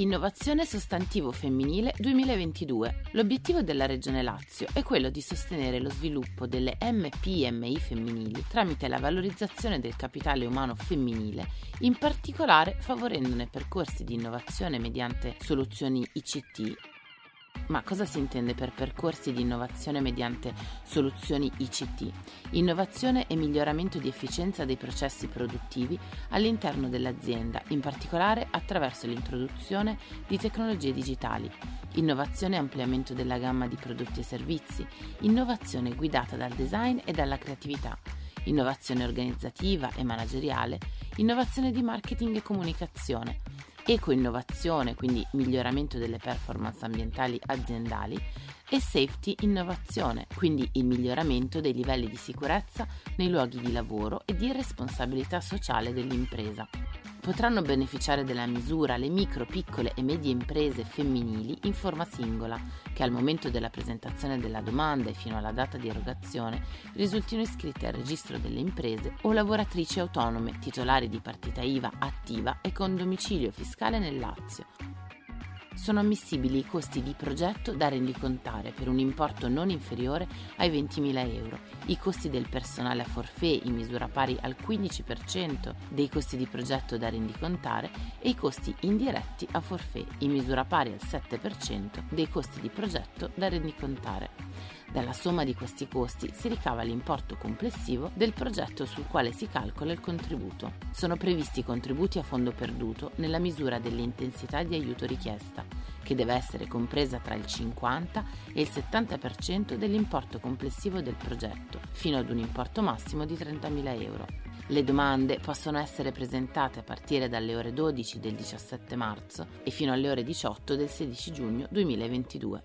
Innovazione sostantivo femminile 2022. L'obiettivo della Regione Lazio è quello di sostenere lo sviluppo delle MPMI femminili tramite la valorizzazione del capitale umano femminile, in particolare favorendone percorsi di innovazione mediante soluzioni ICT ma cosa si intende per percorsi di innovazione mediante soluzioni ICT? Innovazione e miglioramento di efficienza dei processi produttivi all'interno dell'azienda, in particolare attraverso l'introduzione di tecnologie digitali. Innovazione e ampliamento della gamma di prodotti e servizi. Innovazione guidata dal design e dalla creatività. Innovazione organizzativa e manageriale. Innovazione di marketing e comunicazione eco-innovazione, quindi miglioramento delle performance ambientali aziendali, e safety innovazione, quindi il miglioramento dei livelli di sicurezza nei luoghi di lavoro e di responsabilità sociale dell'impresa. Potranno beneficiare della misura le micro, piccole e medie imprese femminili in forma singola, che al momento della presentazione della domanda e fino alla data di erogazione risultino iscritte al registro delle imprese o lavoratrici autonome titolari di partita IVA attiva e con domicilio fiscale nel Lazio, sono ammissibili i costi di progetto da rendicontare per un importo non inferiore ai 20.000 euro, i costi del personale a forfait in misura pari al 15% dei costi di progetto da rendicontare e i costi indiretti a forfait in misura pari al 7% dei costi di progetto da rendicontare. Dalla somma di questi costi si ricava l'importo complessivo del progetto sul quale si calcola il contributo. Sono previsti contributi a fondo perduto nella misura dell'intensità di aiuto richiesta, che deve essere compresa tra il 50 e il 70% dell'importo complessivo del progetto, fino ad un importo massimo di 30.000 euro. Le domande possono essere presentate a partire dalle ore 12 del 17 marzo e fino alle ore 18 del 16 giugno 2022.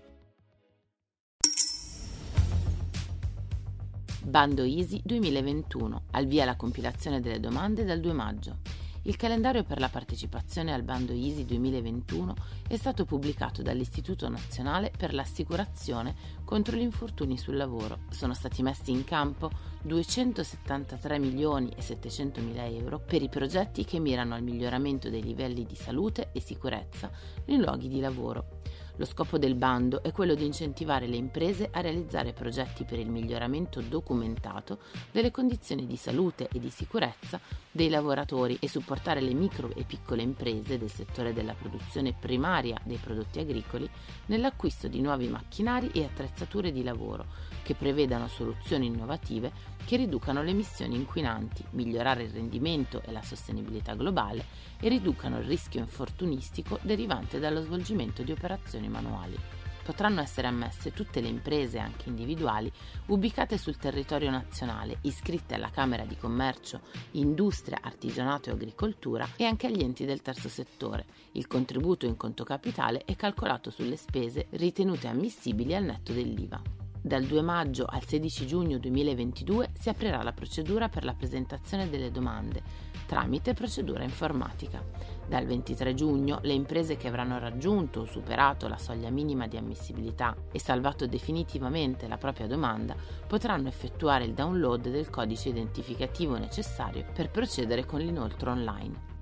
Bando Easy 2021, al via la compilazione delle domande dal 2 maggio. Il calendario per la partecipazione al bando Easy 2021 è stato pubblicato dall'Istituto Nazionale per l'Assicurazione contro gli infortuni sul lavoro. Sono stati messi in campo 273 milioni e 700 mila euro per i progetti che mirano al miglioramento dei livelli di salute e sicurezza nei luoghi di lavoro. Lo scopo del bando è quello di incentivare le imprese a realizzare progetti per il miglioramento documentato delle condizioni di salute e di sicurezza dei lavoratori e supportare le micro e piccole imprese del settore della produzione primaria dei prodotti agricoli nell'acquisto di nuovi macchinari e attrezzature di lavoro che prevedano soluzioni innovative che riducano le emissioni inquinanti, migliorare il rendimento e la sostenibilità globale e riducano il rischio infortunistico derivante dallo svolgimento di operazioni manuali. Potranno essere ammesse tutte le imprese, anche individuali, ubicate sul territorio nazionale, iscritte alla Camera di Commercio, Industria, Artigianato e Agricoltura e anche agli enti del terzo settore. Il contributo in conto capitale è calcolato sulle spese ritenute ammissibili al netto dell'IVA. Dal 2 maggio al 16 giugno 2022 si aprirà la procedura per la presentazione delle domande tramite procedura informatica. Dal 23 giugno le imprese che avranno raggiunto o superato la soglia minima di ammissibilità e salvato definitivamente la propria domanda potranno effettuare il download del codice identificativo necessario per procedere con l'inoltro online.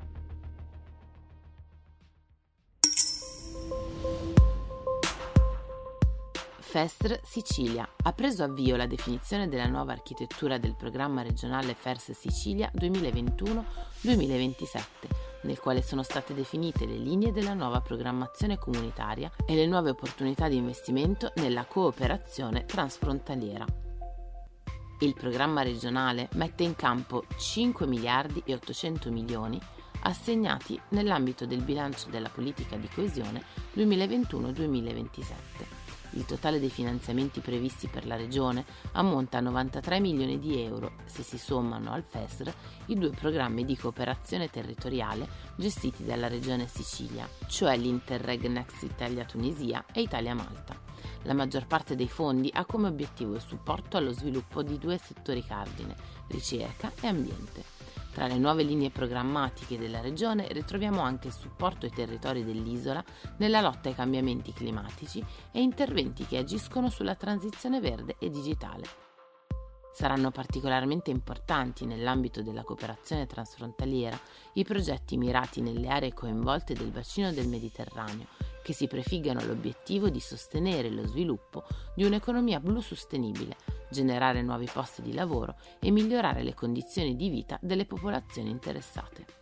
FESR Sicilia ha preso avvio la definizione della nuova architettura del programma regionale FERS Sicilia 2021-2027, nel quale sono state definite le linee della nuova programmazione comunitaria e le nuove opportunità di investimento nella cooperazione transfrontaliera. Il programma regionale mette in campo 5 miliardi e 800 milioni assegnati nell'ambito del bilancio della politica di coesione 2021-2027. Il totale dei finanziamenti previsti per la Regione ammonta a 93 milioni di euro se si sommano al FESR i due programmi di cooperazione territoriale gestiti dalla Regione Sicilia, cioè l'Interreg Next Italia-Tunisia e Italia-Malta. La maggior parte dei fondi ha come obiettivo il supporto allo sviluppo di due settori cardine, ricerca e ambiente. Tra le nuove linee programmatiche della Regione ritroviamo anche il supporto ai territori dell'isola nella lotta ai cambiamenti climatici e interventi che agiscono sulla transizione verde e digitale. Saranno particolarmente importanti nell'ambito della cooperazione transfrontaliera i progetti mirati nelle aree coinvolte del bacino del Mediterraneo, che si prefiggano l'obiettivo di sostenere lo sviluppo di un'economia blu sostenibile, generare nuovi posti di lavoro e migliorare le condizioni di vita delle popolazioni interessate.